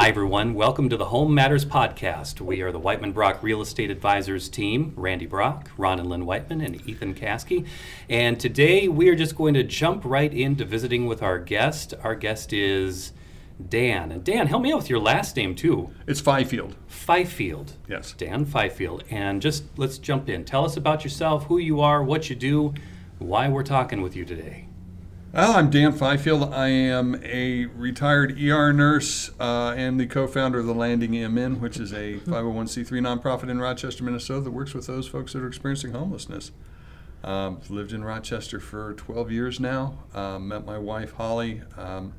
Hi, everyone. Welcome to the Home Matters Podcast. We are the Whiteman Brock Real Estate Advisors team Randy Brock, Ron and Lynn Whiteman, and Ethan Caskey. And today we are just going to jump right into visiting with our guest. Our guest is Dan. And Dan, help me out with your last name, too. It's Fifield. Fifield. Yes. Dan Fifield. And just let's jump in. Tell us about yourself, who you are, what you do, why we're talking with you today. Well, I'm Dan Fifield. I am a retired ER nurse uh, and the co-founder of the Landing MN, which is a 501c3 nonprofit in Rochester, Minnesota that works with those folks that are experiencing homelessness. Um, lived in Rochester for 12 years now. Um, met my wife Holly um,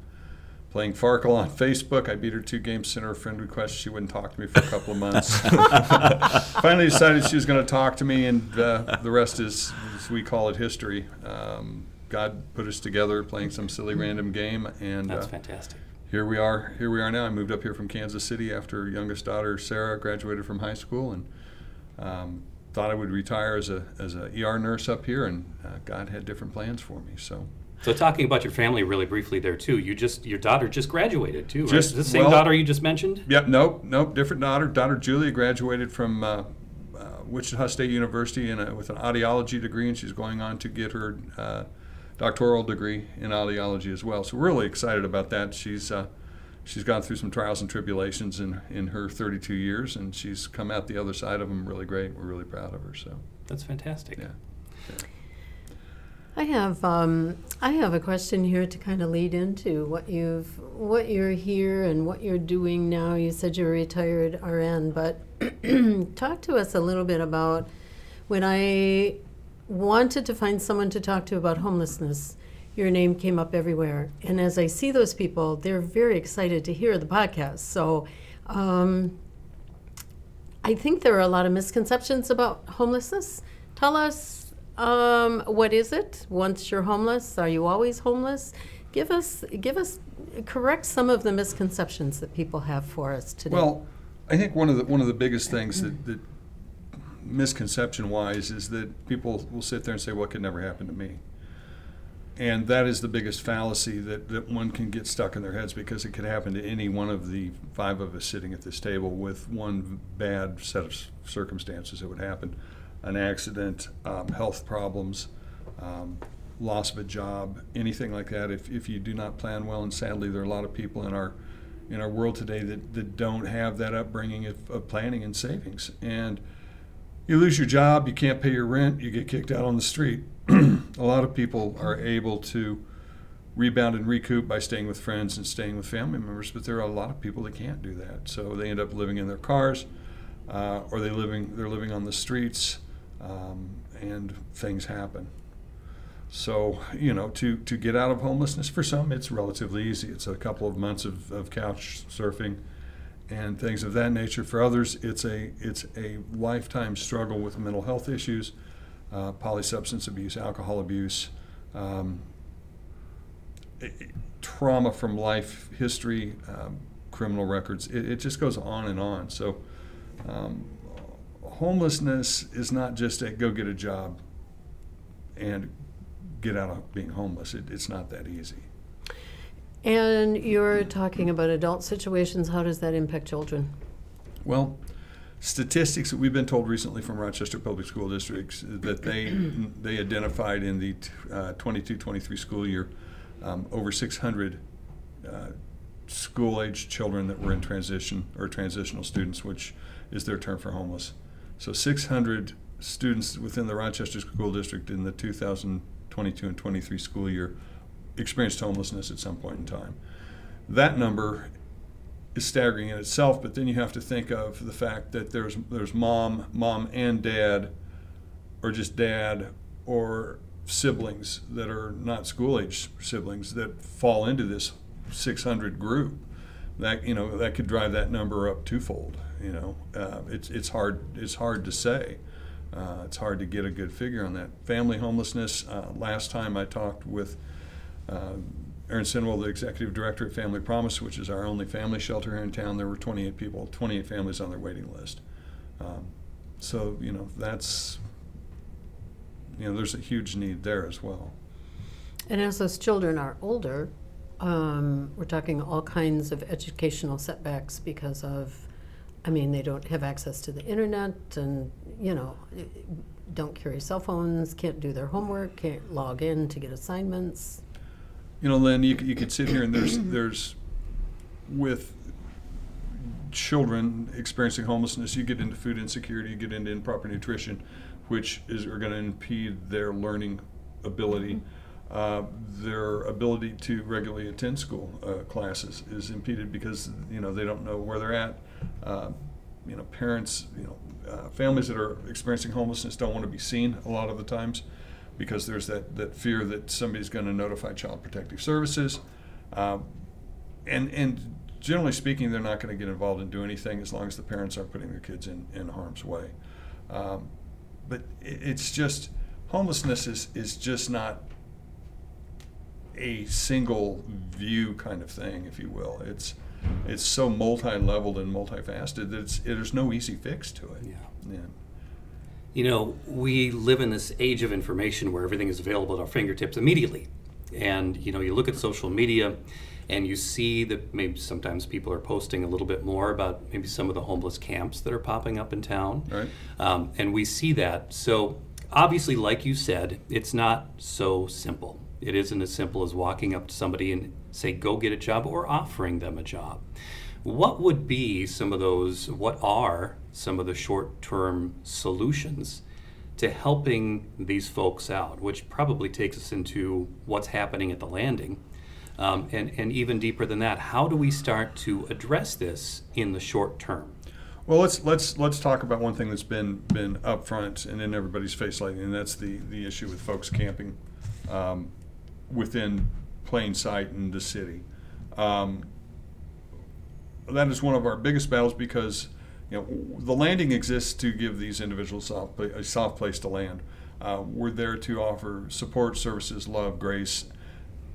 playing Farkle on Facebook. I beat her two games, sent her a friend request. She wouldn't talk to me for a couple of months. Finally decided she was going to talk to me, and uh, the rest is, as we call it, history. Um, God put us together playing some silly random game, and That's uh, fantastic. here we are. Here we are now. I moved up here from Kansas City after youngest daughter Sarah graduated from high school, and um, thought I would retire as a as a ER nurse up here, and uh, God had different plans for me. So So talking about your family really briefly there too. You just your daughter just graduated too, right? Just- the same well- daughter you just mentioned? Yep, nope, nope, different daughter. Daughter Julia graduated from uh, uh, Wichita State University in a, with an audiology degree, and she's going on to get her uh, doctoral degree in audiology as well. So we're really excited about that. She's uh, she's gone through some trials and tribulations in, in her 32 years, and she's come out the other side of them really great. We're really proud of her. So That's fantastic. yeah. I have um, I have a question here to kind of lead into what you've what you're here and what you're doing now. You said you're a retired RN, but talk to us a little bit about when I wanted to find someone to talk to about homelessness. Your name came up everywhere, and as I see those people, they're very excited to hear the podcast. So. Um, I think there are a lot of misconceptions about homelessness. Tell us, um, what is it? Once you're homeless, are you always homeless? Give us, give us, correct some of the misconceptions that people have for us today. Well, I think one of the one of the biggest things that, that misconception wise is that people will sit there and say, "Well, it could never happen to me," and that is the biggest fallacy that, that one can get stuck in their heads because it could happen to any one of the five of us sitting at this table with one bad set of circumstances that would happen, an accident, um, health problems. Um, loss of a job, anything like that. If, if you do not plan well, and sadly, there are a lot of people in our in our world today that, that don't have that upbringing of, of planning and savings. And you lose your job, you can't pay your rent, you get kicked out on the street. a lot of people are able to rebound and recoup by staying with friends and staying with family members, but there are a lot of people that can't do that. So they end up living in their cars, uh, or they living they're living on the streets, um, and things happen. So, you know, to, to get out of homelessness, for some, it's relatively easy. It's a couple of months of, of couch surfing and things of that nature. For others, it's a, it's a lifetime struggle with mental health issues, uh, polysubstance abuse, alcohol abuse, um, trauma from life history, um, criminal records. It, it just goes on and on. So, um, homelessness is not just a go get a job and get out of being homeless. It, it's not that easy. And you're talking about adult situations. How does that impact children? Well, statistics that we've been told recently from Rochester Public School Districts that they they identified in the uh, 22-23 school year um, over 600 uh, school-aged children that were in transition or transitional students, which is their term for homeless. So 600 students within the Rochester School District in the 2022 and 23 school year experienced homelessness at some point in time. That number is staggering in itself, but then you have to think of the fact that there's there's mom, mom and dad, or just dad, or siblings that are not school age siblings that fall into this 600 group. That you know that could drive that number up twofold. You know, uh, it's it's hard it's hard to say. Uh, it's hard to get a good figure on that. Family homelessness. Uh, last time I talked with Aaron Sinwell, the executive director at Family Promise, which is our only family shelter here in town, there were 28 people, 28 families on their waiting list. Um, so, you know, that's, you know, there's a huge need there as well. And as those children are older, um, we're talking all kinds of educational setbacks because of, I mean, they don't have access to the internet and, you know, don't carry cell phones, can't do their homework, can't log in to get assignments. You know, Lynn, you, you could sit here and there's, there's, with children experiencing homelessness, you get into food insecurity, you get into improper nutrition, which is, are gonna impede their learning ability. Uh, their ability to regularly attend school, uh, classes is impeded because, you know, they don't know where they're at. Uh, You know, parents, you know, uh, families that are experiencing homelessness don't wanna be seen a lot of the times because there's that, that fear that somebody's going to notify Child Protective Services. Um, and, and generally speaking, they're not going to get involved and do anything as long as the parents aren't putting their kids in, in harm's way. Um, but it, it's just, homelessness is, is just not a single view kind of thing, if you will. It's, it's so multi-leveled and multifaceted that it's, there's no easy fix to it. Yeah. Yeah. You know, we live in this age of information where everything is available at our fingertips immediately. And, you know, you look at social media and you see that maybe sometimes people are posting a little bit more about maybe some of the homeless camps that are popping up in town. Right. Um, and we see that. So, obviously, like you said, it's not so simple. It isn't as simple as walking up to somebody and say, go get a job or offering them a job. What would be some of those, what are some of the short term solutions to helping these folks out? Which probably takes us into what's happening at the landing. Um, and, and even deeper than that, how do we start to address this in the short term? Well, let's let's let's talk about one thing that's been been up front and in everybody's face lately, and that's the the issue with folks camping um, within plain sight in the city. Um, that is one of our biggest battles because you know the landing exists to give these individuals soft a soft place to land. Uh, we're there to offer support, services, love, grace,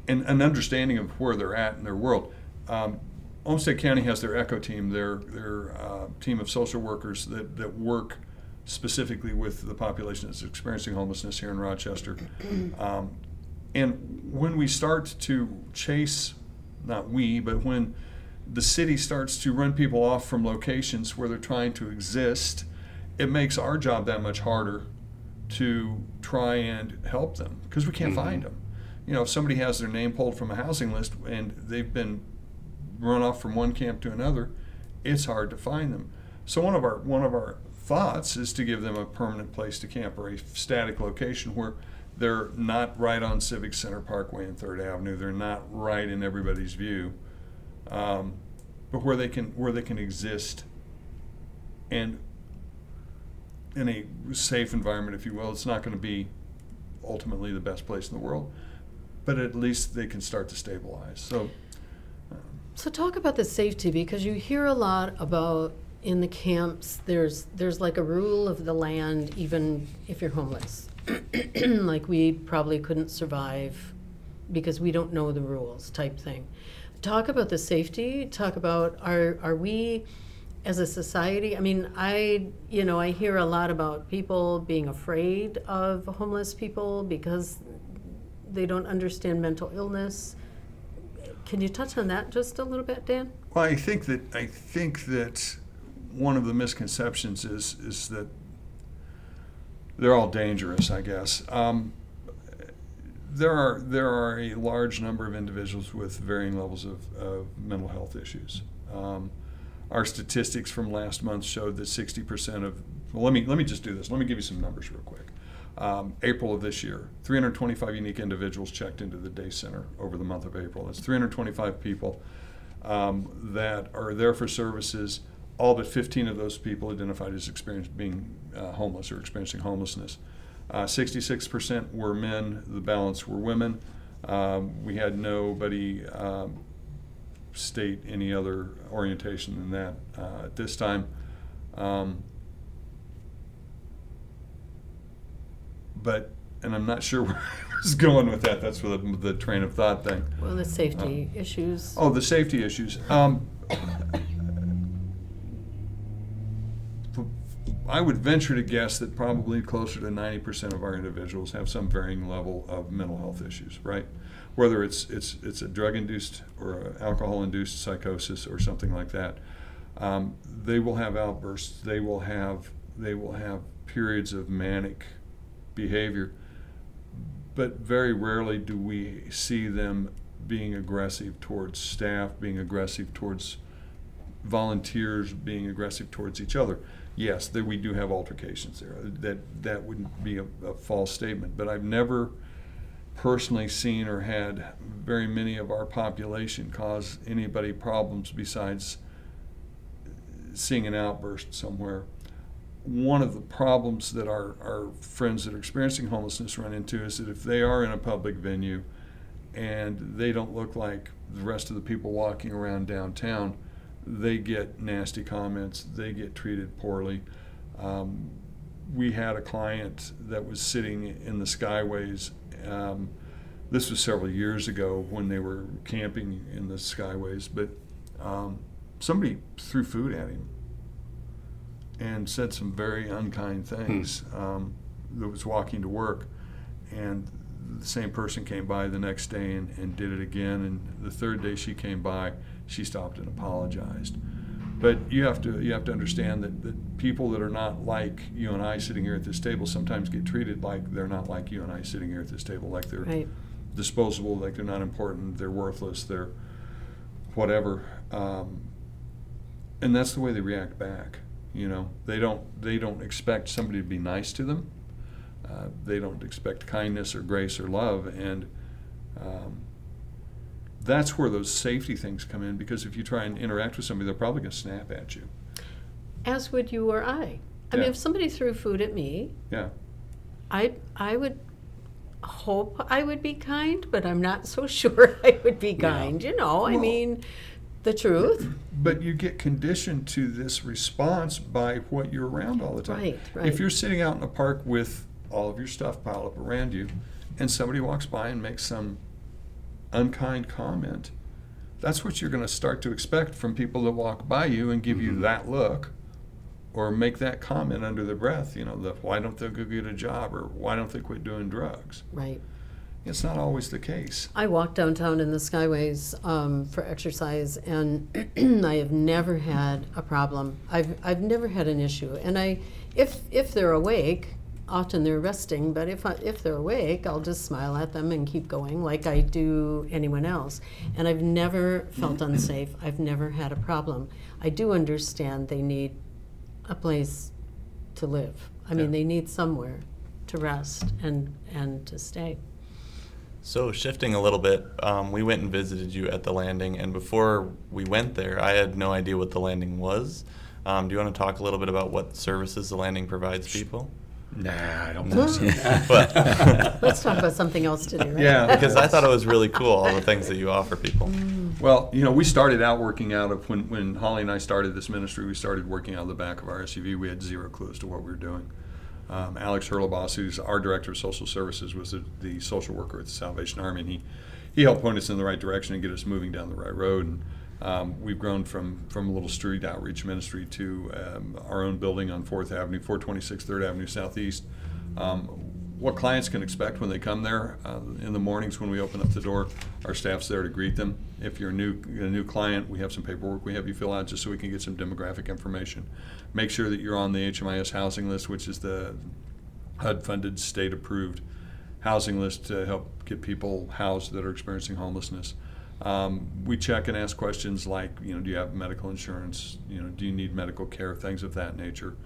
and an understanding of where they're at in their world. Um, Olmsted County has their ECHO team, their their uh, team of social workers that, that work specifically with the population that's experiencing homelessness here in Rochester. Um, and when we start to chase, not we, but when the city starts to run people off from locations where they're trying to exist, it makes our job that much harder to try and help them because we can't Mhm. find them. You know, if somebody has their name pulled from a housing list and they've been run off from one camp to another, it's hard to find them. So one of our one of our thoughts is to give them a permanent place to camp or a static location where they're not right on Civic Center Parkway and Third Avenue. They're not right in everybody's view, um, but where they can where they can exist and in a safe environment, if you will. It's not going to be ultimately the best place in the world, but at least they can start to stabilize. So. um, So talk about the safety because you hear a lot about in the camps there's there's like a rule of the land even if you're homeless. like we probably couldn't survive because we don't know the rules type thing. Talk about the safety, talk about are are we as a society, I mean, I you know, I hear a lot about people being afraid of homeless people because they don't understand mental illness. Can you touch on that just a little bit, Dan? Well, I think that I think that one of the misconceptions is is that they're all dangerous. I guess um, there are there are a large number of individuals with varying levels of, of mental health issues. Um, our statistics from last month showed that 60% of well, let me let me just do this. Let me give you some numbers real quick. Um, April of this year, 325 unique individuals checked into the day center over the month of April. That's 325 people um, that are there for services. All but 15 of those people identified as experienced being uh, homeless or experiencing homelessness. Uh, 66% were men. The balance were women. Um, we had nobody um, state any other orientation than that uh, at this time. Um, but and I'm not sure where I was going with that. That's the, the train of thought thing. Well, the safety issues. Oh, the safety issues. I, would venture to guess that probably closer to 90% of our individuals have some varying level of mental health issues, right? Whether it's it's it's a drug-induced or alcohol-induced psychosis or something like that, um, they will have outbursts. They will have they will have periods of manic behavior, but very rarely do we see them being aggressive towards staff, being aggressive towards volunteers, being aggressive towards each other. Yes, there, we do have altercations there. That that wouldn't be a, a false statement, but I've never personally seen or had very many of our population cause anybody problems besides seeing an outburst somewhere. One of the problems that our, our friends that are experiencing homelessness run into is that if they are in a public venue and they don't look like the rest of the people walking around downtown, they get nasty comments, they get treated poorly. Um, we had a client that was sitting in the skyways. Um, this was several years ago when they were camping in the skyways, but um, somebody threw food at him and said some very unkind things. Um, that was walking to work, and the same person came by the next day and, and did it again. And the third day she came by, she stopped and apologized. But you have to you have to understand that, that people that are not like you and I sitting here at this table sometimes get treated like they're not like you and I sitting here at this table, like they're Right. disposable, like they're not important, they're worthless, they're whatever. Um, and that's the way they react back. You know, they don't they don't expect somebody to be nice to them. Uh, they don't expect kindness or grace or love, and um, that's where those safety things come in. Because if you try and interact with somebody, they're probably going to snap at you. As would you or I. I mean, if somebody threw food at me, Yeah, I I would hope I would be kind, but I'm not so sure I would be kind. You know, I mean, the truth. but you get conditioned to this response by what you're around all the time. Right, right. If you're sitting out in a park with all of your stuff piled up around you, and somebody walks by and makes some unkind comment, that's what you're going to start to expect from people that walk by you and give you that look or make that comment under their breath, you know, the why don't they go get a job or why don't they quit doing drugs? Right. It's not always the case. I walk downtown in the skyways um, for exercise, and I have never had a problem. I've I've never had an issue, and I, if if they're awake, often they're resting. But if I, if they're awake, I'll just smile at them and keep going like I do anyone else. And I've never felt unsafe. I've never had a problem. I do understand they need a place to live. I mean, Yeah. they need somewhere to rest and and to stay. So shifting a little bit, um, we went and visited you at the landing, and before we went there, I had no idea what the landing was. Um, do you want to talk a little bit about what services the landing provides people? Nah, I don't think so. But Let's talk about something else today, right? Yeah. because I thought it was really cool, all the things that you offer people. Well, you know, we started out working out of when, when Holly and I started this ministry, we started working out of the back of our SUV. We had zero clue as to what we were doing. Um, Alex Hurlebos, who's our director of social services, was the, the social worker at the Salvation Army, and he, he helped point us in the right direction and get us moving down the right road. And um, we've grown from, from a little street outreach ministry to um, our own building on 4th Avenue, 426 3rd Avenue Southeast. Um, what clients can expect when they come there uh, in the mornings when we open up the door. Our staff's there to greet them. If you're a new a new client, we have some paperwork we have you fill out just so we can get some demographic information. Make sure that you're on the HMIS housing list, which is the HUD-funded, state-approved housing list to help get people housed that are experiencing homelessness. Um, we check and ask questions like, you know, do you have medical insurance? You know, do you need medical care? Things of that nature.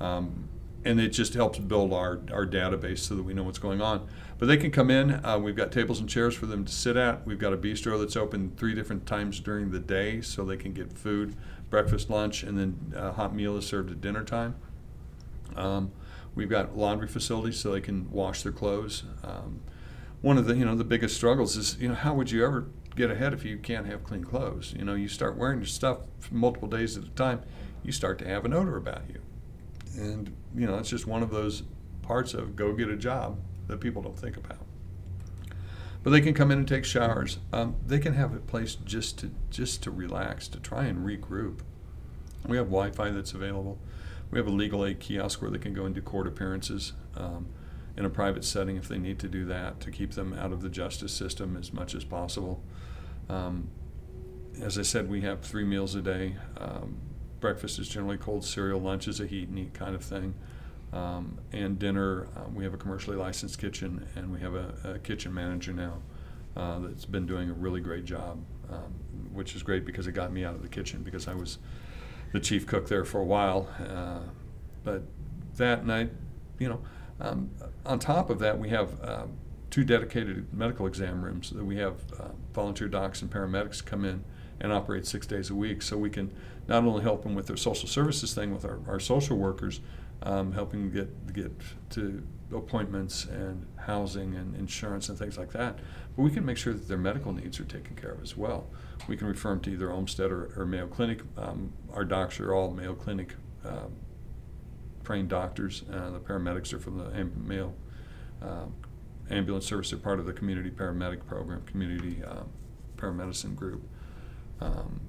Um, and it just helps build our, our database so that we know what's going on. But they can come in. Uh, we've got tables and chairs for them to sit at. We've got a bistro that's open three different times during the day so they can get food, breakfast, lunch, and then a hot meal is served at dinner time. Um, we've got laundry facilities so they can wash their clothes. Um, one of the you know the biggest struggles is you know how would you ever get ahead if you can't have clean clothes? You know you start wearing your stuff multiple days at a time, you start to have an odor about you, and you know it's just one of those parts of go get a job that people don't think about. But they can come in and take showers. Um, they can have a place just to just to relax, to try and regroup. We have Wi-Fi that's available. we have a legal aid kiosk where they can go and do court appearances um, in a private setting if they need to do that to keep them out of the justice system as much as possible. Um, as I said, we have three meals a day. Um, breakfast is generally cold cereal, lunch is a heat and eat kind of thing. Um, and dinner, uh, we have a commercially licensed kitchen, and we have a, a kitchen manager now uh, that's been doing a really great job, um, which is great because it got me out of the kitchen because I was the chief cook there for a while. Uh, but that night, you know, um, on top of that, we have uh, two dedicated medical exam rooms that we have uh, volunteer docs and paramedics come in and operate six days a week. So we can not only help them with their social services thing with our, our social workers, um, helping get get to appointments and housing and insurance and things like that. But we can make sure that their medical needs are taken care of as well. We can refer them to either Olmsted or, or Mayo Clinic. Um, our docs are all Mayo Clinic um, trained doctors. Uh, the paramedics are from the Mayo uh, Ambulance Service. They're part of the community paramedic program, community uh, paramedicine group. Um,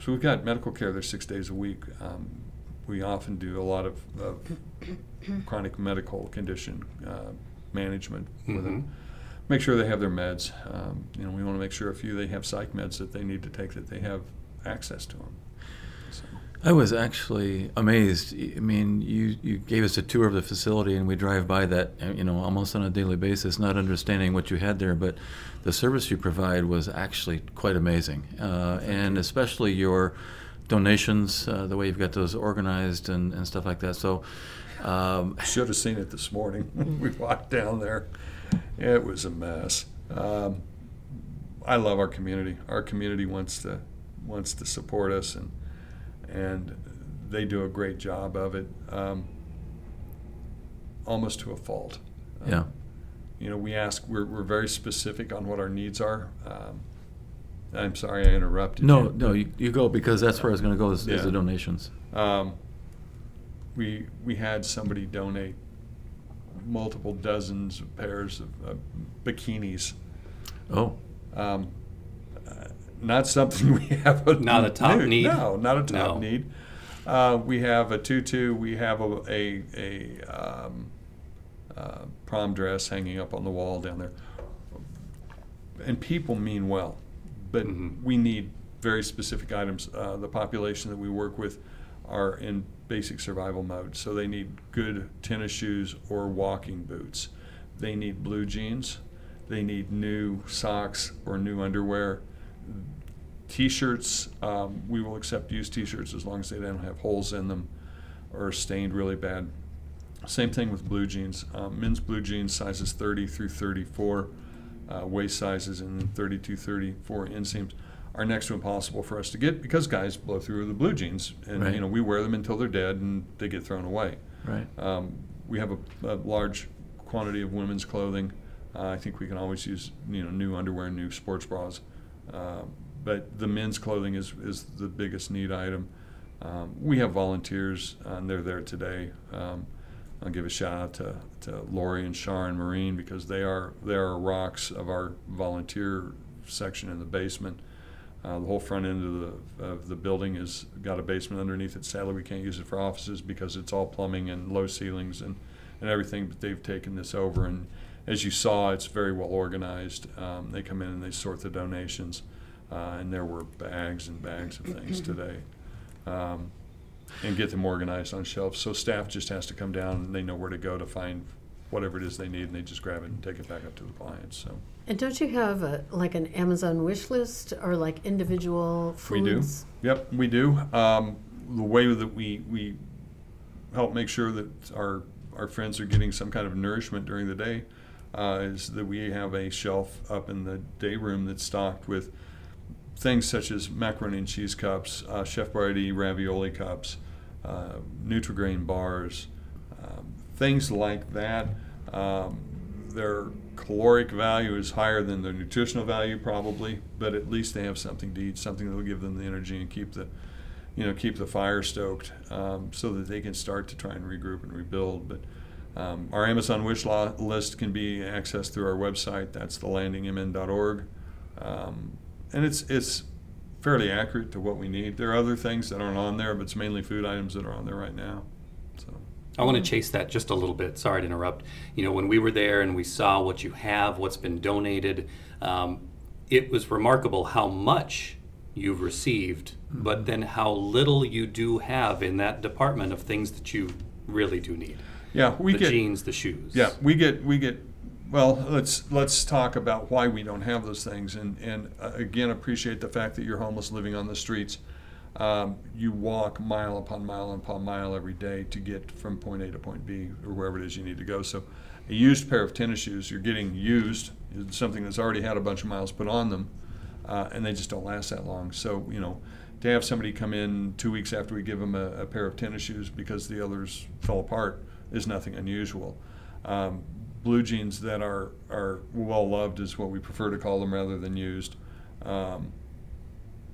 so we've got medical care there six days a week. Um, we often do a lot of, of chronic medical condition uh, management with Mhm. them. Make sure they have their meds. Um, you know, we want to make sure if you they have psych meds that they need to take that they have access to them. So, I was actually amazed. I mean, you, you gave us a tour of the facility, and we drive by that, uh, you know, almost on a daily basis, not understanding what you had there. But the service you provide was actually quite amazing, uh, and especially your donations, uh, the way you've got those organized and, and stuff like that. So, um, should have seen it this morning when we walked down there. It was a mess. Um, I love our community. Our community wants to wants to support us, and and they do a great job of it, um, almost to a fault. Um, yeah. You know, we ask. We're we're very specific on what our needs are. Um, I'm sorry I interrupted. No, you. no, you, you go because that's where I was going to go is, is the donations. Um, we we had somebody donate multiple dozens of pairs of uh, bikinis. Oh, Um, not something we have a Not a top need? No, not a top No. need. Uh, we have a tutu. We have a a, a um, uh, prom dress hanging up on the wall down there. And people mean well, but Mhm. we need very specific items. Uh, the population that we work with are in basic survival mode, so they need good tennis shoes or walking boots. They need blue jeans. They need new socks or new underwear. T-shirts, um, we will accept used T-shirts as long as they don't have holes in them or stained really bad. Same thing with blue jeans. Um, men's blue jeans sizes 30 through 34, uh, waist sizes, and then 32, 34 inseams are next to impossible for us to get because guys blow through the blue jeans, and Right. you know we wear them until they're dead and they get thrown away. right. Um, we have a, a large quantity of women's clothing. Uh, I think we can always use you know new underwear, new sports bras, uh, but the men's clothing is is the biggest need item. Um, we have volunteers, and they're there today. Um, I'll give a shout out to, to Lori and Sharon Marine because they are they are rocks of our volunteer section in the basement. Uh, the whole front end of the of the building has got a basement underneath it. Sadly, we can't use it for offices because it's all plumbing and low ceilings and, and everything. But they've taken this over, and as you saw, it's very well organized. Um, they come in and they sort the donations, uh, and there were bags and bags of things today, um, and get them organized on shelves. So staff just has to come down and they know where to go to find whatever it is they need, and they just grab it and take it back up to the clients. So. And don't you have a, like an Amazon wish list or like individual foods? We do. Yep, we do. Um, the way that we, we help make sure that our, our friends are getting some kind of nourishment during the day uh, is that we have a shelf up in the day room that's stocked with things such as macaroni and cheese cups, uh, Chef Boyardee ravioli cups, uh, Nutrigrain bars, um, things like that. Um, their caloric value is higher than their nutritional value probably, but at least they have something to eat, something that will give them the energy and keep the, you know, keep the fire stoked, um, so that they can start to try and regroup and rebuild. But um, our Amazon wish list can be accessed through our website. That's thelandingmn.org, um, and it's it's fairly accurate to what we need. There are other things that aren't on there, but it's mainly food items that are on there right now. So I want to chase that just a little bit. Sorry to interrupt. You know, when we were there and we saw what you have, what's been donated, um, it was remarkable how much you've received, but then how little you do have in that department of things that you really do need. Yeah, we get the get jeans, the shoes. Yeah, we get we get. Well, let's let's talk about why we don't have those things, and and uh, again appreciate the fact that you're homeless, living on the streets. Um, you walk mile upon mile upon mile every day to get from point A to point B or wherever it is you need to go. So, a used pair of tennis shoes, you're getting used, it's something that's already had a bunch of miles put on them, uh, and they just don't last that long. So, you know, to have somebody come in two weeks after we give them a, a pair of tennis shoes because the others fell apart is nothing unusual. Um, blue jeans that are, are well loved is what we prefer to call them rather than used. Um,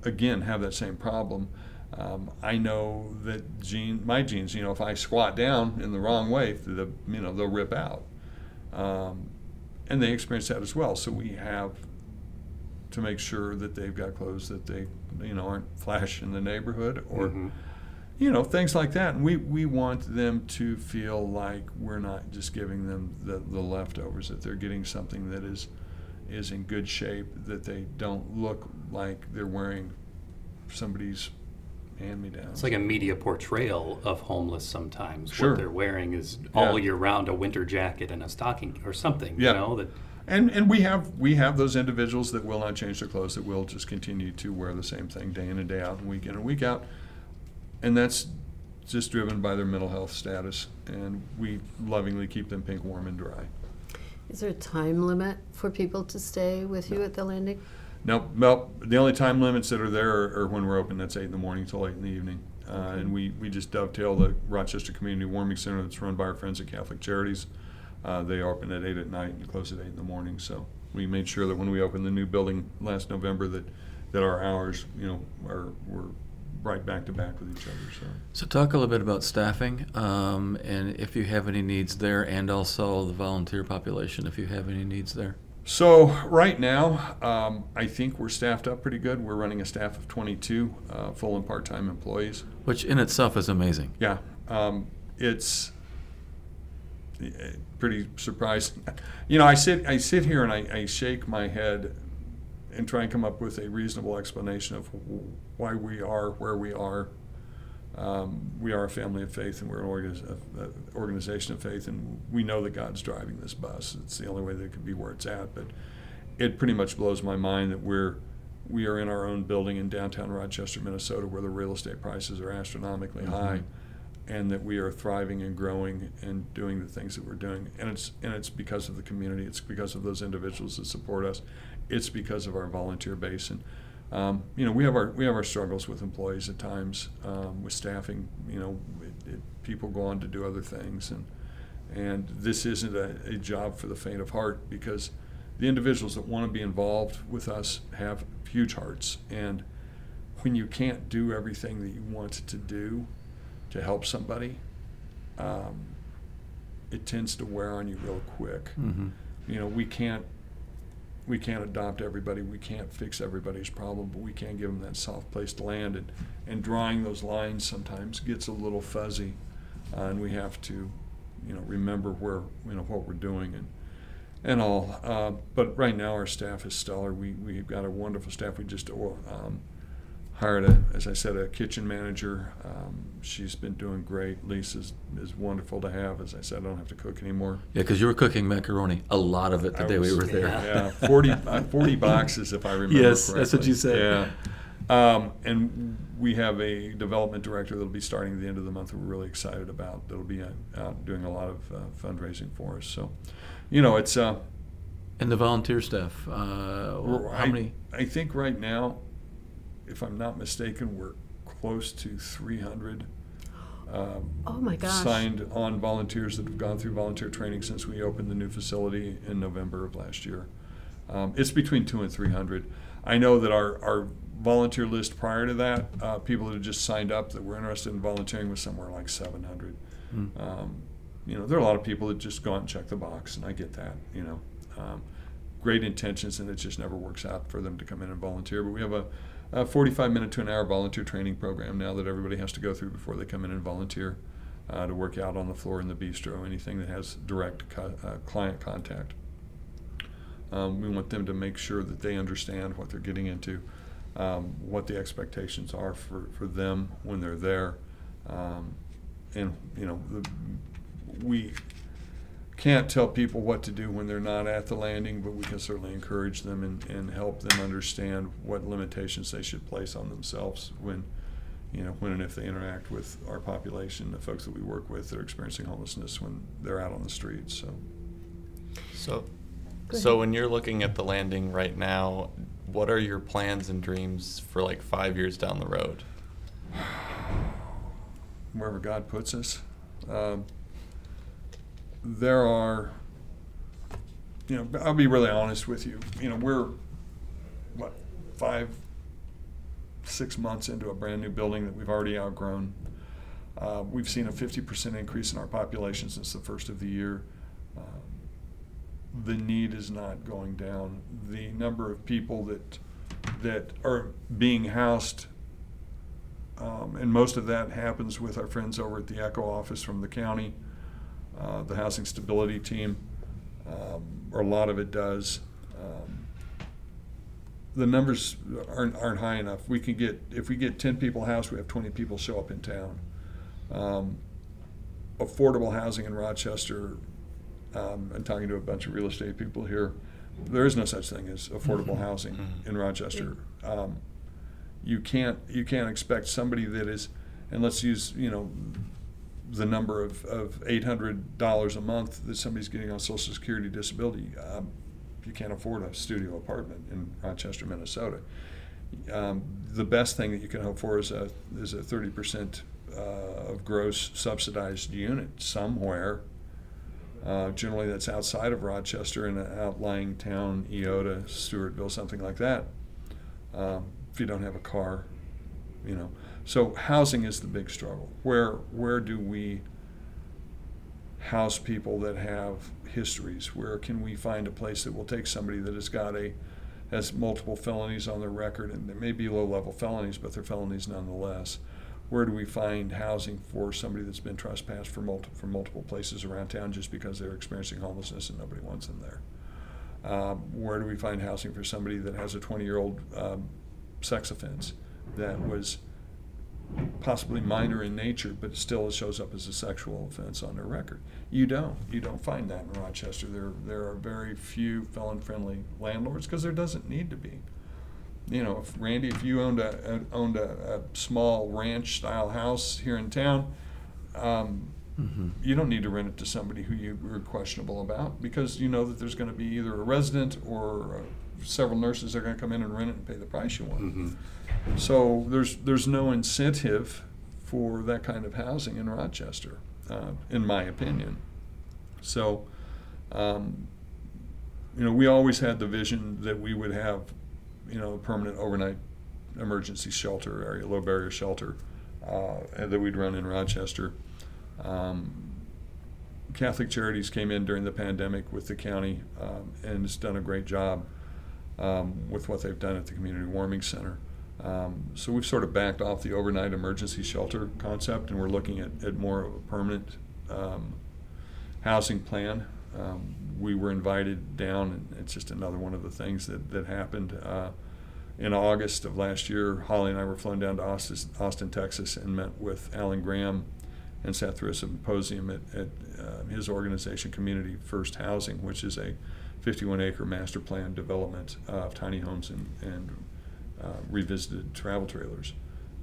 again, have that same problem. Um, I know that jean, my jeans, you know, if I squat down in the wrong way, the, you know, they'll rip out. Um, and they experience that as well. So we have to make sure that they've got clothes that they, you know, aren't flash in the neighborhood or, Mhm. You know, things like that. And we, we want them to feel like we're not just giving them the, the leftovers, that they're getting something that is, is in good shape, that they don't look like they're wearing somebody's hand-me-downs. It's like a media portrayal of homeless sometimes. Sure. What they're wearing is all Yeah. year round a winter jacket and a stocking or something, Yeah. you know, that And and we have we have those individuals that will not change their clothes, that will just continue to wear the same thing day in and day out, and week in and week out, and that's just driven by their mental health status. And we lovingly keep them pink, warm, and dry. Is there a time limit for people to stay with you at the landing? Now, well, the only time limits that are there are, are when we're open. That's eight in the morning till eight in the evening, uh, and we we just dovetail the Rochester Community Warming Center that's run by our friends at Catholic Charities. Uh, they open at eight at night and close at eight in the morning. So we made sure that when we opened the new building last November, that that our hours, you know, are were right back to back with each other. So. So talk a little bit about staffing, um, and if you have any needs there, and also the volunteer population, if you have any needs there. So right now, um, I think we're staffed up pretty good. We're running a staff of 22 uh, full and part-time employees. Which in itself is amazing. Yeah, um, it's uh, pretty surprising. You know, I sit I sit here and I, I shake my head and try and come up with a reasonable explanation of why we are where we are. Um, we are a family of faith and we're an organiz- organization of faith, and we know that God's driving this bus. It's the only way that it can be where it's at. But it pretty much blows my mind that we're we are in our own building in downtown Rochester, Minnesota, where the real estate prices are astronomically Mhm. high, and that we are thriving and growing and doing the things that we're doing. And it's and it's because of the community. It's because of those individuals that support us. It's because of our volunteer base and. Um, you know, we have our we have our struggles with employees at times, um, with staffing. You know, it, it, people go on to do other things, and and this isn't a, a job for the faint of heart because the individuals that want to be involved with us have huge hearts, and when you can't do everything that you want to do to help somebody, um, it tends to wear on you real quick. Mm-hmm. You know, we can't we can't adopt everybody. We can't fix everybody's problem, but we can give them that soft place to land. And, and drawing those lines sometimes gets a little fuzzy, uh, and we have to, you know, remember where you know what we're doing and and all. Uh, but right now our staff is stellar. We we've got a wonderful staff. We just um, hired a, as I said, a kitchen manager. Um, she's been doing great. Lisa's is wonderful to have. As I said, I don't have to cook anymore. Yeah, because you were cooking macaroni, a lot of it the I day we were there. Yeah, 40, uh, 40 boxes if I remember Yes, that's what you said. Yeah. Um, and we have a development director that'll be starting at the end of the month. We're really excited about. That'll be uh, out doing a lot of uh, fundraising for us. So, you know, it's uh, And the volunteer staff, uh, how I, many? I think right now, if I'm not mistaken, we're close to 300. Um, Oh my gosh. Signed on volunteers that have gone through volunteer training since we opened the new facility in November of last year. Um, it's between two and 300. I know that our, our volunteer list prior to that, uh, people that had just signed up that were interested in volunteering was somewhere like 700. Hmm. Um, you know, there are a lot of people that just go out and check the box, and I get that. You know, um, great intentions, and it just never works out for them to come in and volunteer. But we have a, a 45 minute to an hour volunteer training program now that everybody has to go through before they come in and volunteer. uh, to work out on the floor in the bistro, anything that has direct co- uh, client contact. Um, we want them to make sure that they understand what they're getting into, um, what the expectations are for, for them when they're there. Um, and, you know, the, we can't tell people what to do when they're not at the landing, but we can certainly encourage them and, and help them understand what limitations they should place on themselves when, you know, when and if they interact with our population, the folks that we work with that are experiencing homelessness when they're out on the streets. So, So, so when you're looking at the landing right now, what are your plans and dreams for like five years down the road? wherever God puts us. Um, there are, you know, I'll be really honest with you. You know, we're, what, five, six months into a brand new building that we've already outgrown. Uh, we've seen a 50% increase in our population since the first of the year. Um, the need is not going down. The number of people that that are being housed um, and most of that happens with our friends over at the ECHO office from the county, uh, the housing stability team, um, or a lot of it does. Um, the numbers aren't, aren't high enough. We can get, if we get 10 people housed, we have 20 people show up in town. Um, affordable housing in Rochester, um, and talking to a bunch of real estate people here, there is no such thing as affordable Mhm. housing Mhm. in Rochester. Um, you can't you can't expect somebody that is and let's use you know the number of, of $800 a month that somebody's getting on social security disability um, you can't afford a studio apartment in rochester minnesota um, the best thing that you can hope for is a is a 30% uh, of gross subsidized unit somewhere uh, generally that's outside of rochester in an outlying town eyota stewartville something like that um, if you don't have a car, you know. So housing is the big struggle. Where where do we house people that have histories? Where can we find a place that will take somebody that has got a has multiple felonies on their record, and they may be low level felonies, but they're felonies nonetheless. Where do we find housing for somebody that's been trespassed for multiple from multiple places around town just because they're experiencing homelessness and nobody wants them there? Um, where do we find housing for somebody that has a 20 year old um, sex offense that was possibly minor in nature, but still it shows up as a sexual offense on their record? You don't. You don't find that in Rochester. There, there are very few felon friendly landlords because there doesn't need to be. You know, if Randy, if you owned a, owned a, a small ranch style house here in town, um, Mhm. you don't need to rent it to somebody who you are questionable about because you know that there's going to be either a resident or uh, several nurses that are going to come in and rent it and pay the price you want. Mhm. So there's there's no incentive for that kind of housing in Rochester, uh, in my opinion. So, um, you know, we always had the vision that we would have, you know, a permanent overnight emergency shelter area, low barrier shelter, uh, that we'd run in Rochester. Um, Catholic Charities came in during the pandemic with the county um, and has done a great job um, with what they've done at the Community Warming Center. Um, so we've sort of backed off the overnight emergency shelter concept and we're looking at, at more of a permanent um, housing plan. Um, we were invited down, and it's just another one of the things that, that happened. Uh, in August of last year, Holly and I were flown down to Austin, Austin Texas, and met with Alan Graham and sat through a symposium at, at uh, his organization, Community First Housing, which is a 51 acre master plan development of tiny homes and, and uh, revisited travel trailers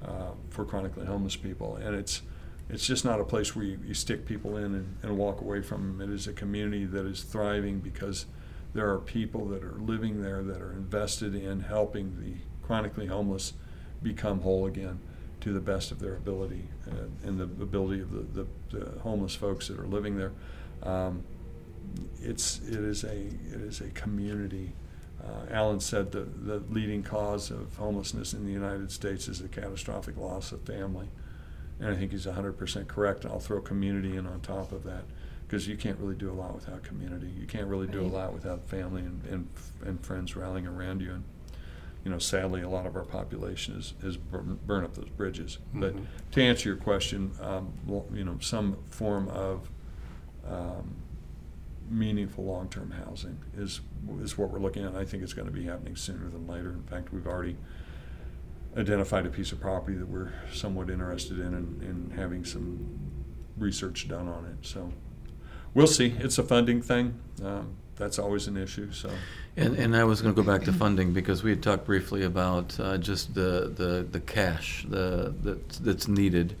uh, for chronically homeless people. And it's, it's just not a place where you, you stick people in and, and walk away from them. It is a community that is thriving because there are people that are living there that are invested in helping the chronically homeless become whole again to the best of their ability uh, and the ability of the, the, the homeless folks that are living there. Um, it's it is a it is a community. Uh, Alan said the the leading cause of homelessness in the United States is the catastrophic loss of family, and I think he's 100% correct. I'll throw community in on top of that because you can't really do a lot without community. You can't really do a lot without family and, and and friends rallying around you. And you know, sadly, a lot of our population is, is burn, up those bridges. But Mhm. to answer your question, um, you know, some form of um, meaningful long-term housing is is what we're looking at. I think it's going to be happening sooner than later. In fact, we've already identified a piece of property that we're somewhat interested in and, in having some research done on it. So we'll see. It's a funding thing. Um, that's always an issue. So And, and I was going to go back to funding because we had talked briefly about uh, just the, the, the cash the, that's needed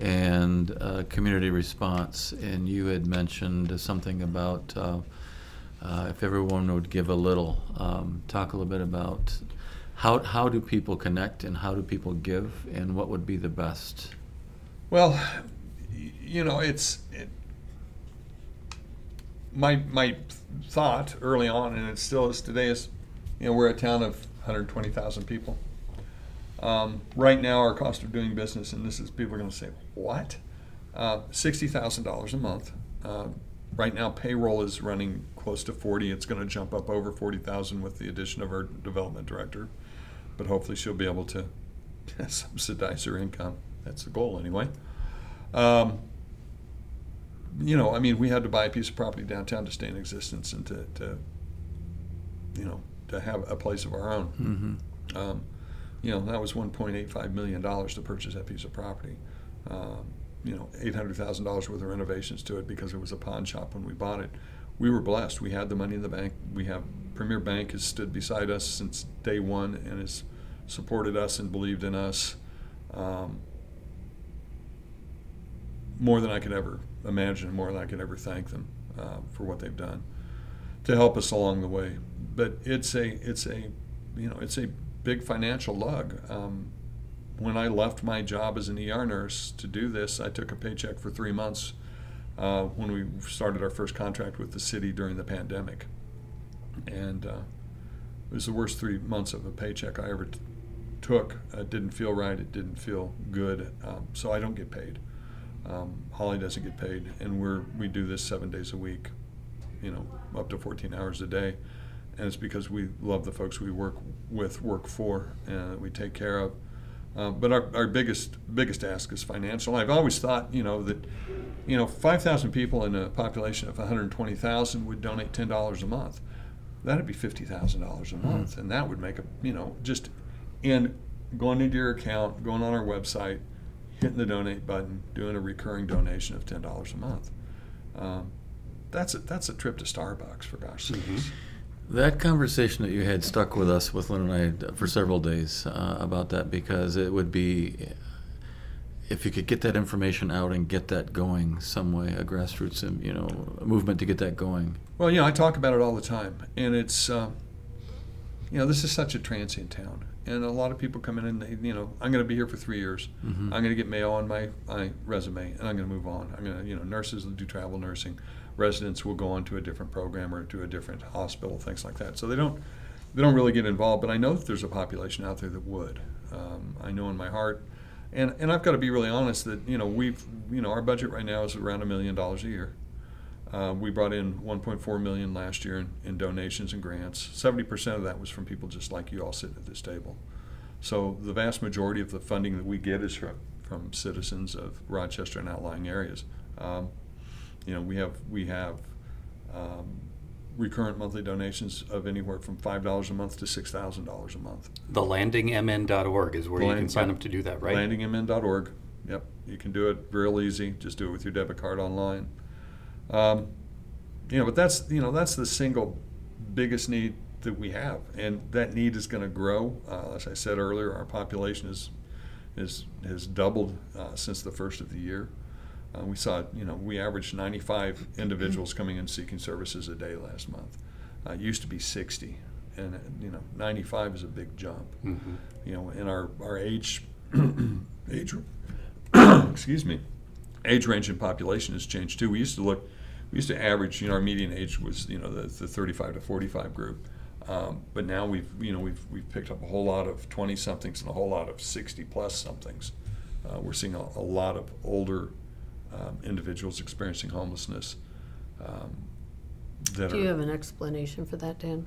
and uh, community response. And you had mentioned something about uh, uh, if everyone would give a little. Um, talk a little bit about how, how do people connect and how do people give and what would be the best? Well, you know, it's it, my my thought early on, and it still is today, is you know we're a town of 120,000 people. Um, right now, our cost of doing business, and this is people are going to say, what? Uh, Sixty thousand dollars a month. Uh, right now, payroll is running close to 40. It's going to jump up over 40,000 with the addition of our development director, but hopefully she'll be able to subsidize her income. That's the goal, anyway. Um, you know, I mean, we had to buy a piece of property downtown to stay in existence and to, to you know, to have a place of our own. Mm-hmm. Um, you know, that was $1.85 million to purchase that piece of property. Um, you know, $800,000 worth of renovations to it because it was a pawn shop when we bought it. We were blessed. We had the money in the bank. We have Premier Bank has stood beside us since day one and has supported us and believed in us. Um, more than I could ever imagine, more than I could ever thank them uh, for what they've done to help us along the way. But it's a it's a you know it's a big financial lug. Um, when I left my job as an ER nurse to do this, I took a paycheck for three months uh, when we started our first contract with the city during the pandemic, and uh, it was the worst three months of a paycheck I ever t- took. It didn't feel right. It didn't feel good. Um, so I don't get paid. Um, Holly doesn't get paid, and we're we do this seven days a week, you know, up to 14 hours a day, and it's because we love the folks we work with, work for, and we take care of. Uh, but our, our biggest biggest ask is financial. I've always thought, you know, that you know, 5,000 people in a population of 120,000 would donate $10 a month. That'd be $50,000 a month, and that would make a, you know, just and going into your account, going on our website, hitting the donate button, doing a recurring donation of $10 a month. Um, that's a, that's a trip to Starbucks for gosh sakes. That conversation that you had stuck with us, with Lynn and I, for several days uh, about that because it would be, if you could get that information out and get that going some way, a grassroots, um, you know, movement to get that going. Well, you know, I talk about it all the time, and it's, uh, you know, this is such a transient town, and a lot of people come in and they, you know, I'm going to be here for three years. Mhm. I'm going to get Mayo on my, my resume, and I'm going to move on. I'm going to, you know, nurses do travel nursing, residents will go on to a different program or to a different hospital, things like that. So they don't, they don't really get involved. But I know that there's a population out there that would. Um, I know in my heart, and and I've got to be really honest that you know we've, you know, our budget right now is around a million dollars a year. Uh, we brought in 1.4 million last year in, in donations and grants. 70% of that was from people just like you all sitting at this table. So the vast majority of the funding that we get is from, from citizens of Rochester and outlying areas. Um, you know, we have we have um, recurrent monthly donations of anywhere from five dollars a month to six thousand dollars a month. TheLandingMN.org is where you can sign up to do that, right? Landingmn.org. Yep, you can do it real easy. Just do it with your debit card online. Um, you know, but that's you know that's the single biggest need that we have, and that need is going to grow. Uh, as I said earlier, our population is is has doubled uh, since the first of the year. Uh, we saw, you know, we averaged 95 individuals coming in seeking services a day last month. Uh, it used to be 60, and uh, you know, 95 is a big jump Mhm. you know, and our, our age, age, excuse me, age range in population has changed too. We used to look, we used to average, you know, our median age was, you know, the, the 35 to 45 group. Um, but now we've, you know, we've, we've picked up a whole lot of 20 somethings and a whole lot of 60 plus somethings. Uh, we're seeing a, a lot of older um, individuals experiencing homelessness. Um, that Do are, you have an explanation for that, Dan?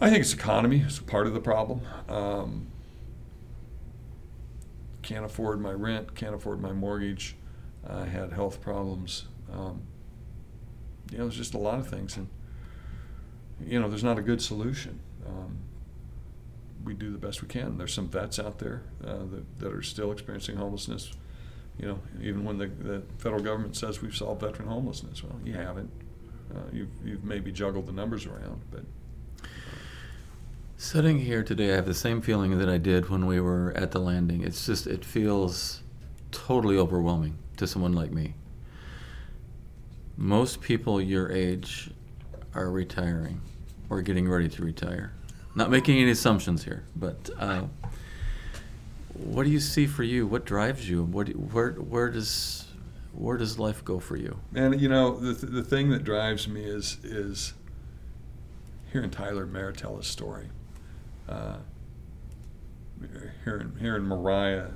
I think it's economy. It's part of the problem. Um, can't afford my rent. Can't afford my mortgage. I had health problems. Um, you know, there's just a lot of things, and you know, there's not a good solution. Um, we do the best we can. There's some vets out there uh, that, that are still experiencing homelessness. You know, even when the, the federal government says we've solved veteran homelessness, well, you haven't. Uh, you've, you've maybe juggled the numbers around, but Sitting here today, I have the same feeling that I did when we were at the landing. It's just, it feels totally overwhelming to someone like me. Most people your age are retiring or getting ready to retire. Not making any assumptions here, but uh, what do you see for you? What drives you? What do, where where does where does life go for you? And you know, the, th- the thing that drives me is is hearing Tyler Mayer tell his story. Uh, hearing hearing Mariah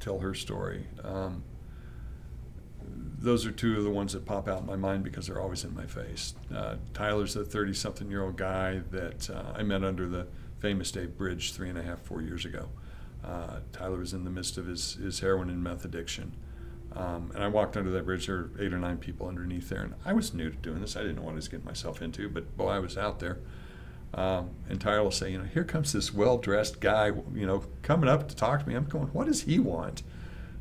tell her story. Um, those are two of the ones that pop out in my mind because they're always in my face. Uh, Tyler's a 30 something year old guy that uh, I met under the famous Dave Bridge three and a half, four years ago. Uh, Tyler was in the midst of his, his heroin and meth addiction. Um, and I walked under that bridge. There were eight or nine people underneath there, and I was new to doing this. I didn't know what I was getting myself into, but boy, I was out there. Um, and Tyler will say, you know, here comes this well-dressed guy, you know, coming up to talk to me. I'm going, what does he want?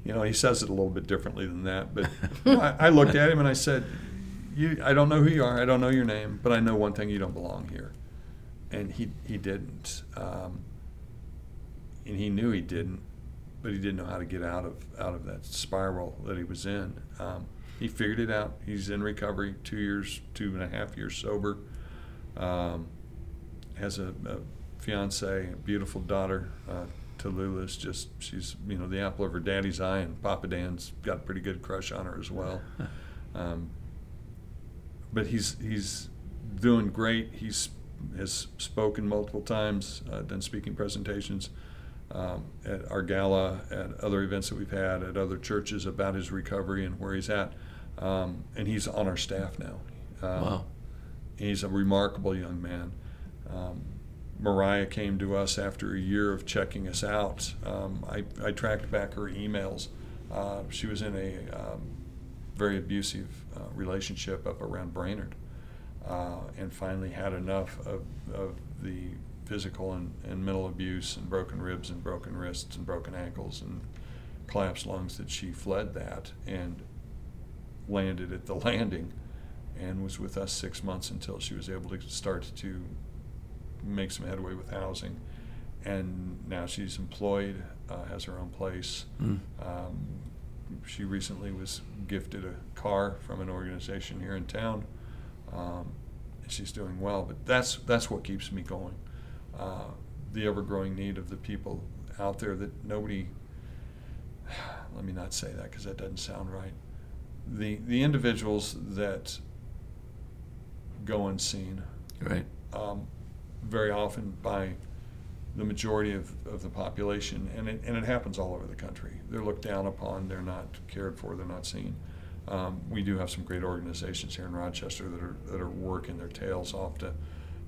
You know, he says it a little bit differently than that, but you know, I, I looked at him and I said, you, I don't know who you are. I don't know your name, but I know one thing: you don't belong here. And he he didn't, um, and he knew he didn't, but he didn't know how to get out of out of that spiral that he was in. Um, he figured it out. He's in recovery, two years, two and a half years sober. Um, has a, a fiance, a beautiful daughter. Uh, Tallulah's just she's you know the apple of her daddy's eye, and Papa Dan's got a pretty good crush on her as well. Um, but he's he's doing great. He's has spoken multiple times, uh, done speaking presentations um, at our gala, at other events that we've had, at other churches about his recovery and where he's at. Um, and he's on our staff now. Um, Wow. He's a remarkable young man. Um, Mariah came to us after a year of checking us out. Um, I, I tracked back her emails. Uh, she was in a um, very abusive uh, relationship up around Brainerd uh, and finally had enough of, of the physical and, and mental abuse and broken ribs and broken wrists and broken ankles and collapsed lungs that she fled that and landed at the landing and was with us six months until she was able to start to make some headway with housing. And now she's employed, uh, has her own place. Mm. Um, she recently was gifted a car from an organization here in town. Um, she's doing well, but that's that's what keeps me going. Uh, the ever-growing need of the people out there that nobody. Let me not say that because that doesn't sound right. The the individuals that go unseen Right. um, very often by the majority of, of the population, and it, and it happens all over the country. They're looked down upon, they're not cared for, they're not seen. Um, we do have some great organizations here in Rochester that are, that are working their tails off to,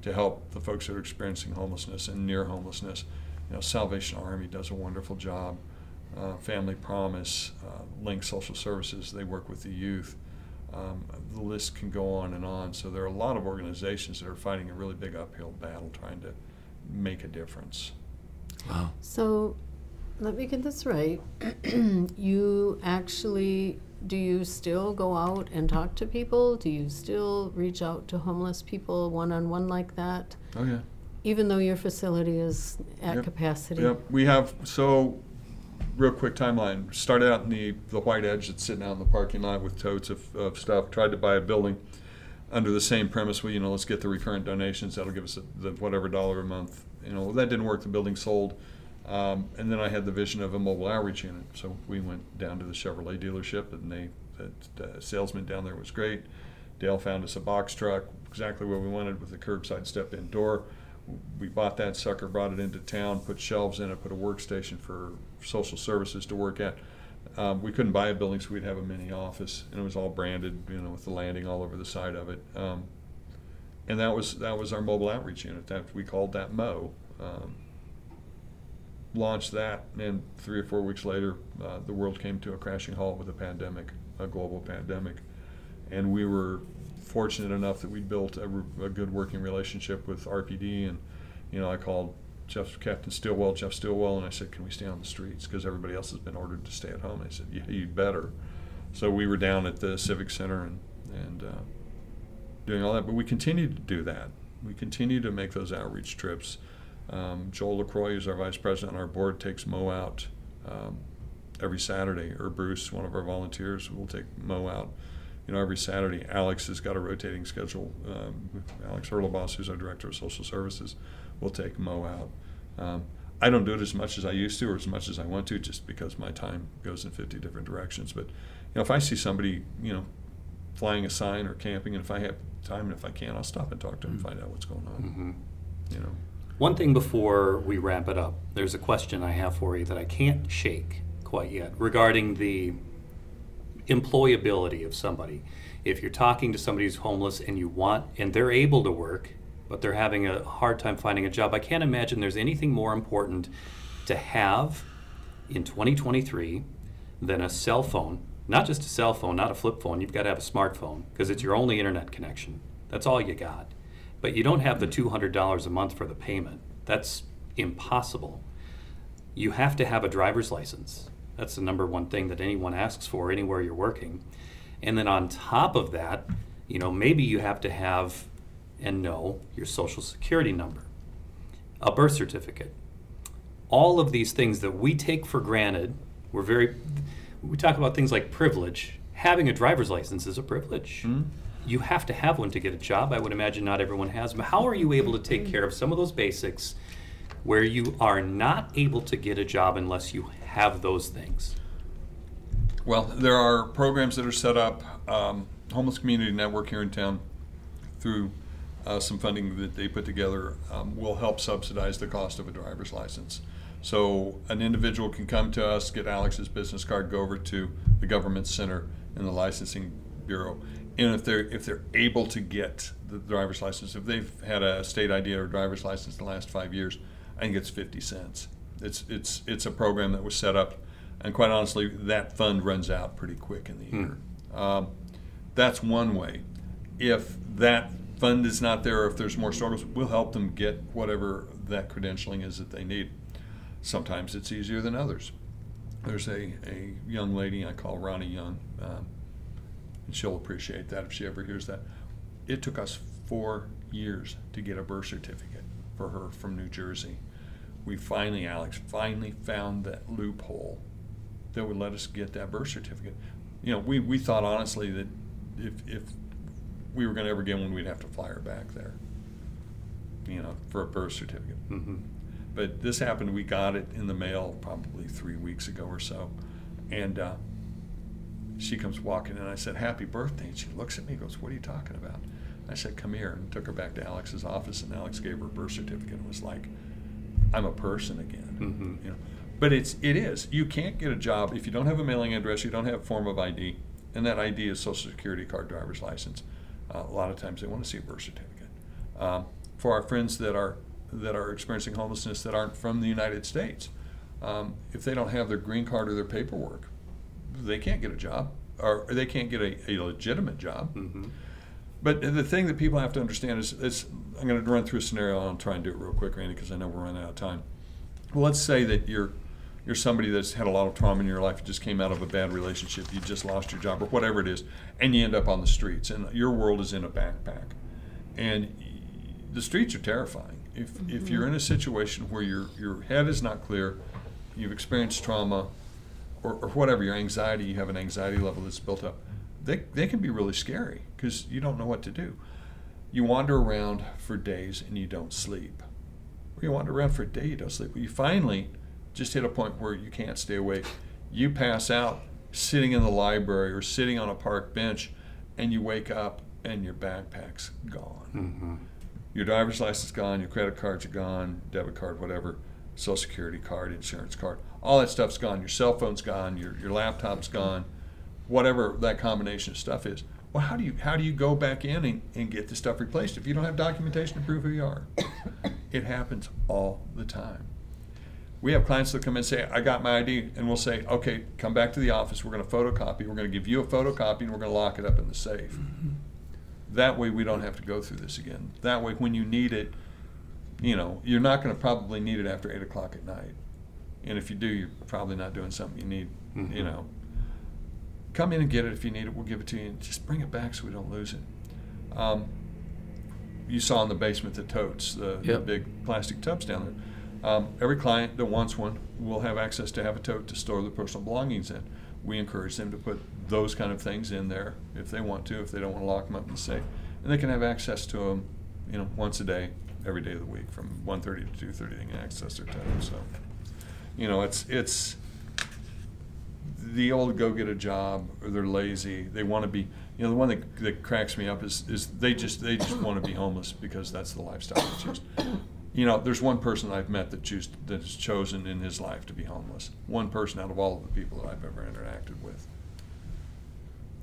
to help the folks that are experiencing homelessness and near homelessness. You know, Salvation Army does a wonderful job. Uh, Family Promise, uh, Link Social Services, they work with the youth. Um, the list can go on and on. So there are a lot of organizations that are fighting a really big uphill battle trying to make a difference. Wow. So, let me get this right. you actually, do you still go out and talk to people? Do you still reach out to homeless people one on one like that? Oh yeah. Even though your facility is at Yep. capacity? Yep. We have so real quick timeline. Started out in the the white edge that's sitting out in the parking lot with totes of, of stuff. Tried to buy a building under the same premise. We you know, let's get the recurrent donations. That'll give us the whatever dollar a month. You know, that didn't work. The building sold. Um, and then I had the vision of a mobile outreach unit. So we went down to the Chevrolet dealership, and they the salesman down there was great. Dale found us a box truck, exactly what we wanted with the curbside step-in door. We bought that sucker, brought it into town, put shelves in it, put a workstation for social services to work at. Um, we couldn't buy a building, so we'd have a mini office, and it was all branded, you know, with the landing all over the side of it. Um, and that was that was our mobile outreach unit. That we called that Mo. Um, launched that, and three or four weeks later, uh, the world came to a crashing halt with a pandemic, a global pandemic, and we were fortunate enough that we built a, a good working relationship with RPD, and you know I called Jeff Captain Stillwell, Jeff Stillwell, and I said, "Can we stay on the streets? Because everybody else has been ordered to stay at home." And said, "Yeah, you better." So we were down at the Civic Center and and uh, doing all that, but we continued to do that. We continue to make those outreach trips. Um, Joel LaCroix, who's our vice president on our board, takes Mo out um, every Saturday, or Bruce, one of our volunteers, will take Mo out. You know, every Saturday. Alex has got a rotating schedule. Um, Alex Hurlebos, who's our director of social services, will take Mo out. Um, I don't do it as much as I used to, or as much as I want to, just because my time goes in 50 different directions. But you know, if I see somebody, you know, flying a sign or camping, and if I have time and if I can, I'll stop and talk to them and find out what's going on. Mm-hmm. You know. One thing before we wrap it up, there's a question I have for you that I can't shake quite yet regarding the employability of somebody. If you're talking to somebody who's homeless and you want, and they're able to work, but they're having a hard time finding a job, I can't imagine there's anything more important to have in 2023 than a cell phone. Not just a cell phone, not a flip phone. You've got to have a smartphone because it's your only internet connection. That's all you got. But you don't have the $200 a month for the payment. That's impossible. You have to have a driver's license. That's the number one thing that anyone asks for anywhere you're working. And then on top of that, you know, maybe you have to have and know your social security number, a birth certificate. All of these things that we take for granted, we're very, we talk about things like privilege. Having a driver's license is a privilege. Mhm. You have to have one to get a job. I would imagine not everyone has. But how are you able to take care of some of those basics where you are not able to get a job unless you have those things? Well, there are programs that are set up. Um, Homeless Community Network here in town, through uh, some funding that they put together, um, will help subsidize the cost of a driver's license. So an individual can come to us, get Alex's business card, go over to the government center in the licensing bureau, and if they're if they're able to get the driver's license, if they've had a state ID or driver's license in the last five years, I think it's fifty cents. It's it's it's a program that was set up, and quite honestly, that fund runs out pretty quick in the year. Um, that's one way. If that fund is not there, or if there's more struggles, we'll help them get whatever that credentialing is that they need. Sometimes it's easier than others. There's a, a young lady I call Ronnie Young, um, and she'll appreciate that if she ever hears that. It took us four years to get a birth certificate for her from New Jersey. We finally, Alex, finally found that loophole that would let us get that birth certificate. You know, we, we thought honestly that if, if we were going to ever get one, we'd have to fly her back there, you know, for a birth certificate. Mm-hmm. But this happened, we got it in the mail probably three weeks ago or so. And uh, she comes walking in, and I said, Happy birthday. And she looks at me and goes, What are you talking about? I said, Come here. And took her back to Alex's office, and Alex gave her a birth certificate and was like, I'm a person again. Mhm. You know? But it's it is. You can't get a job if you don't have a mailing address, you don't have a form of ID, and that ID is social security card, driver's license. Uh, a lot of times they want to see a birth certificate. Um, for our friends that are that are experiencing homelessness that aren't from the United States, um, if they don't have their green card or their paperwork, they can't get a job or they can't get a, a legitimate job. Mm-hmm. But the thing that people have to understand is, is I'm going to run through a scenario. and I'll try and do it real quick, Randy, because I know we're running out of time. Well, let's say that you're you're somebody that's had a lot of trauma in your life. You just came out of a bad relationship. You just lost your job, or whatever it is, and you end up on the streets. And your world is in a backpack, and the streets are terrifying. If if you're in a situation where your your head is not clear, you've experienced trauma, or, or whatever your anxiety, you have an anxiety level that's built up. They they can be really scary because you don't know what to do. You wander around for days and you don't sleep. Or you wander around for a day, you don't sleep. You finally just hit a point where you can't stay awake. You pass out sitting in the library or sitting on a park bench, and you wake up and your backpack's gone. Mm-hmm. Your driver's license gone, your credit cards are gone, debit card, whatever, social security card, insurance card, all that stuff's gone. Your cell phone's gone, your, your laptop's gone, whatever that combination of stuff is. Well, how do you how do you go back in and, and get the stuff replaced if you don't have documentation to prove who you are? it happens all the time. We have clients that come in and say, I got my ID, and we'll say, okay, come back to the office. We're going to photocopy. We're going to give you a photocopy, and we're going to lock it up in the safe. Mm-hmm. That way, we don't have to go through this again. That way, when you need it, you know, you're not going to probably need it after 8 o'clock at night. And if you do, you're probably not doing something you need, Mhm. you know. Come in and get it if you need it. We'll give it to you. And just bring it back so we don't lose it. Um, you saw in the basement the totes, the, the big plastic tubs down there. Um, every client that wants one will have access to have a tote to store their personal belongings in. We encourage them to put those kind of things in there if they want to, if they don't want to lock them up in the safe, and they can have access to them, you know, once a day, every day of the week, from 1:30 to 2:30. They can access their time So, you know, it's it's the old go get a job or they're lazy. They want to be, you know, the one that, that cracks me up is, is they just, they just want to be homeless because that's the lifestyle they choose. You know, there's one person I've met that choose, that has chosen in his life to be homeless. One person out of all of the people that I've ever interacted with.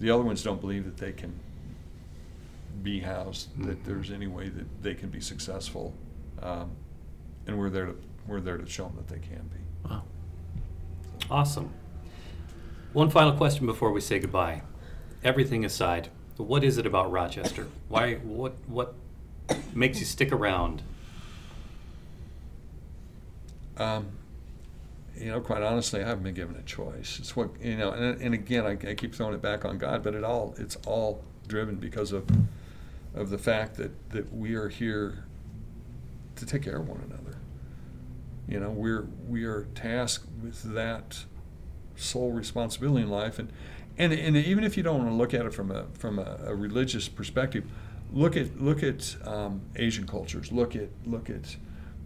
The other ones don't believe that they can be housed, that Mhm. there's any way that they can be successful. Um, and we're there to, we're there to show them that they can be. Wow. Awesome. One final question before we say goodbye. Everything aside, what is it about Rochester? Why? What? What makes you stick around? Um, you know, quite honestly, I haven't been given a choice. It's what you know, and, and again, I, I keep throwing it back on God, but it all it's all driven because of of the fact that that we are here to take care of one another. You know, we're we are tasked with that sole responsibility in life, and and and even if you don't want to look at it from a from a, a religious perspective, look at look at um, Asian cultures. Look at look at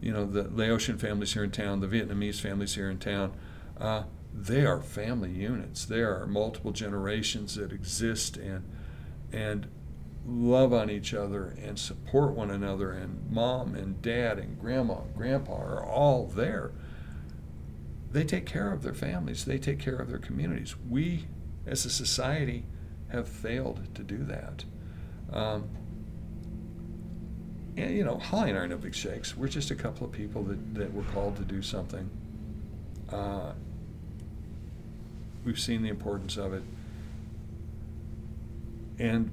you know the Laotian families here in town, the Vietnamese families here in town. Uh, they are family units. There are multiple generations that exist and and love on each other and support one another. And mom and dad and grandma and grandpa are all there. They take care of their families. They take care of their communities. We, as a society, have failed to do that. Um, and you know, Holly and I are no big shakes. We're just a couple of people that, that were called to do something. Uh, we've seen the importance of it. And,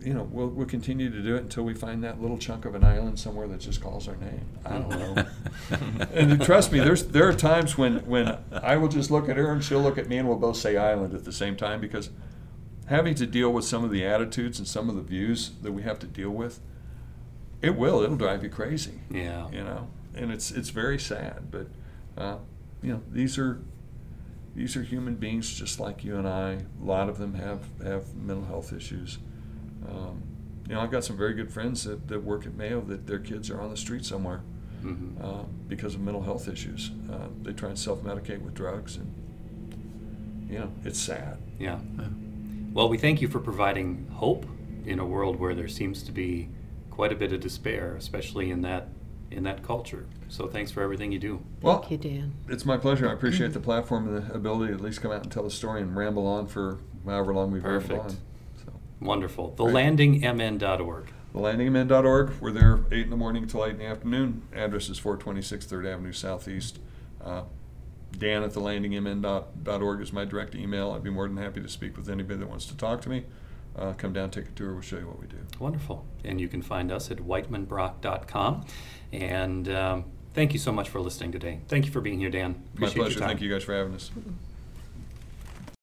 you know, we'll, we'll continue to do it until we find that little chunk of an island somewhere that just calls our name. I don't know. and trust me, there's there are times when, when I will just look at her and she'll look at me and we'll both say island at the same time because having to deal with some of the attitudes and some of the views that we have to deal with, it will. It'll drive you crazy. Yeah. You know, and it's it's very sad, but uh, you know these are these are human beings just like you and I. A lot of them have have mental health issues. Um, you know, I've got some very good friends that, that work at Mayo that their kids are on the street somewhere Mhm. uh, because of mental health issues. Uh, they try and self-medicate with drugs, and you know, it's sad. Yeah. Yeah. Well, we thank you for providing hope in a world where there seems to be quite a bit of despair, especially in that in that culture. So thanks for everything you do. Well, Thank you, Dan. It's my pleasure. I appreciate the platform and the ability to at least come out and tell the story and ramble on for however long we've rambled Perfect. on. So, Wonderful. Great. TheLandingMN.org. thelandingmen.org. We're there 8 in the morning till 8 in the afternoon. Address is 426 3rd Avenue Southeast. Uh, Dan at thelandingmn.org is my direct email. I'd be more than happy to speak with anybody that wants to talk to me. Uh, come down, take a tour. We'll show you what we do. Wonderful. And you can find us at whitemanbrock.com. And um, thank you so much for listening today. Thank you for being here, Dan. My Appreciate your pleasure. time. Thank you guys for having us.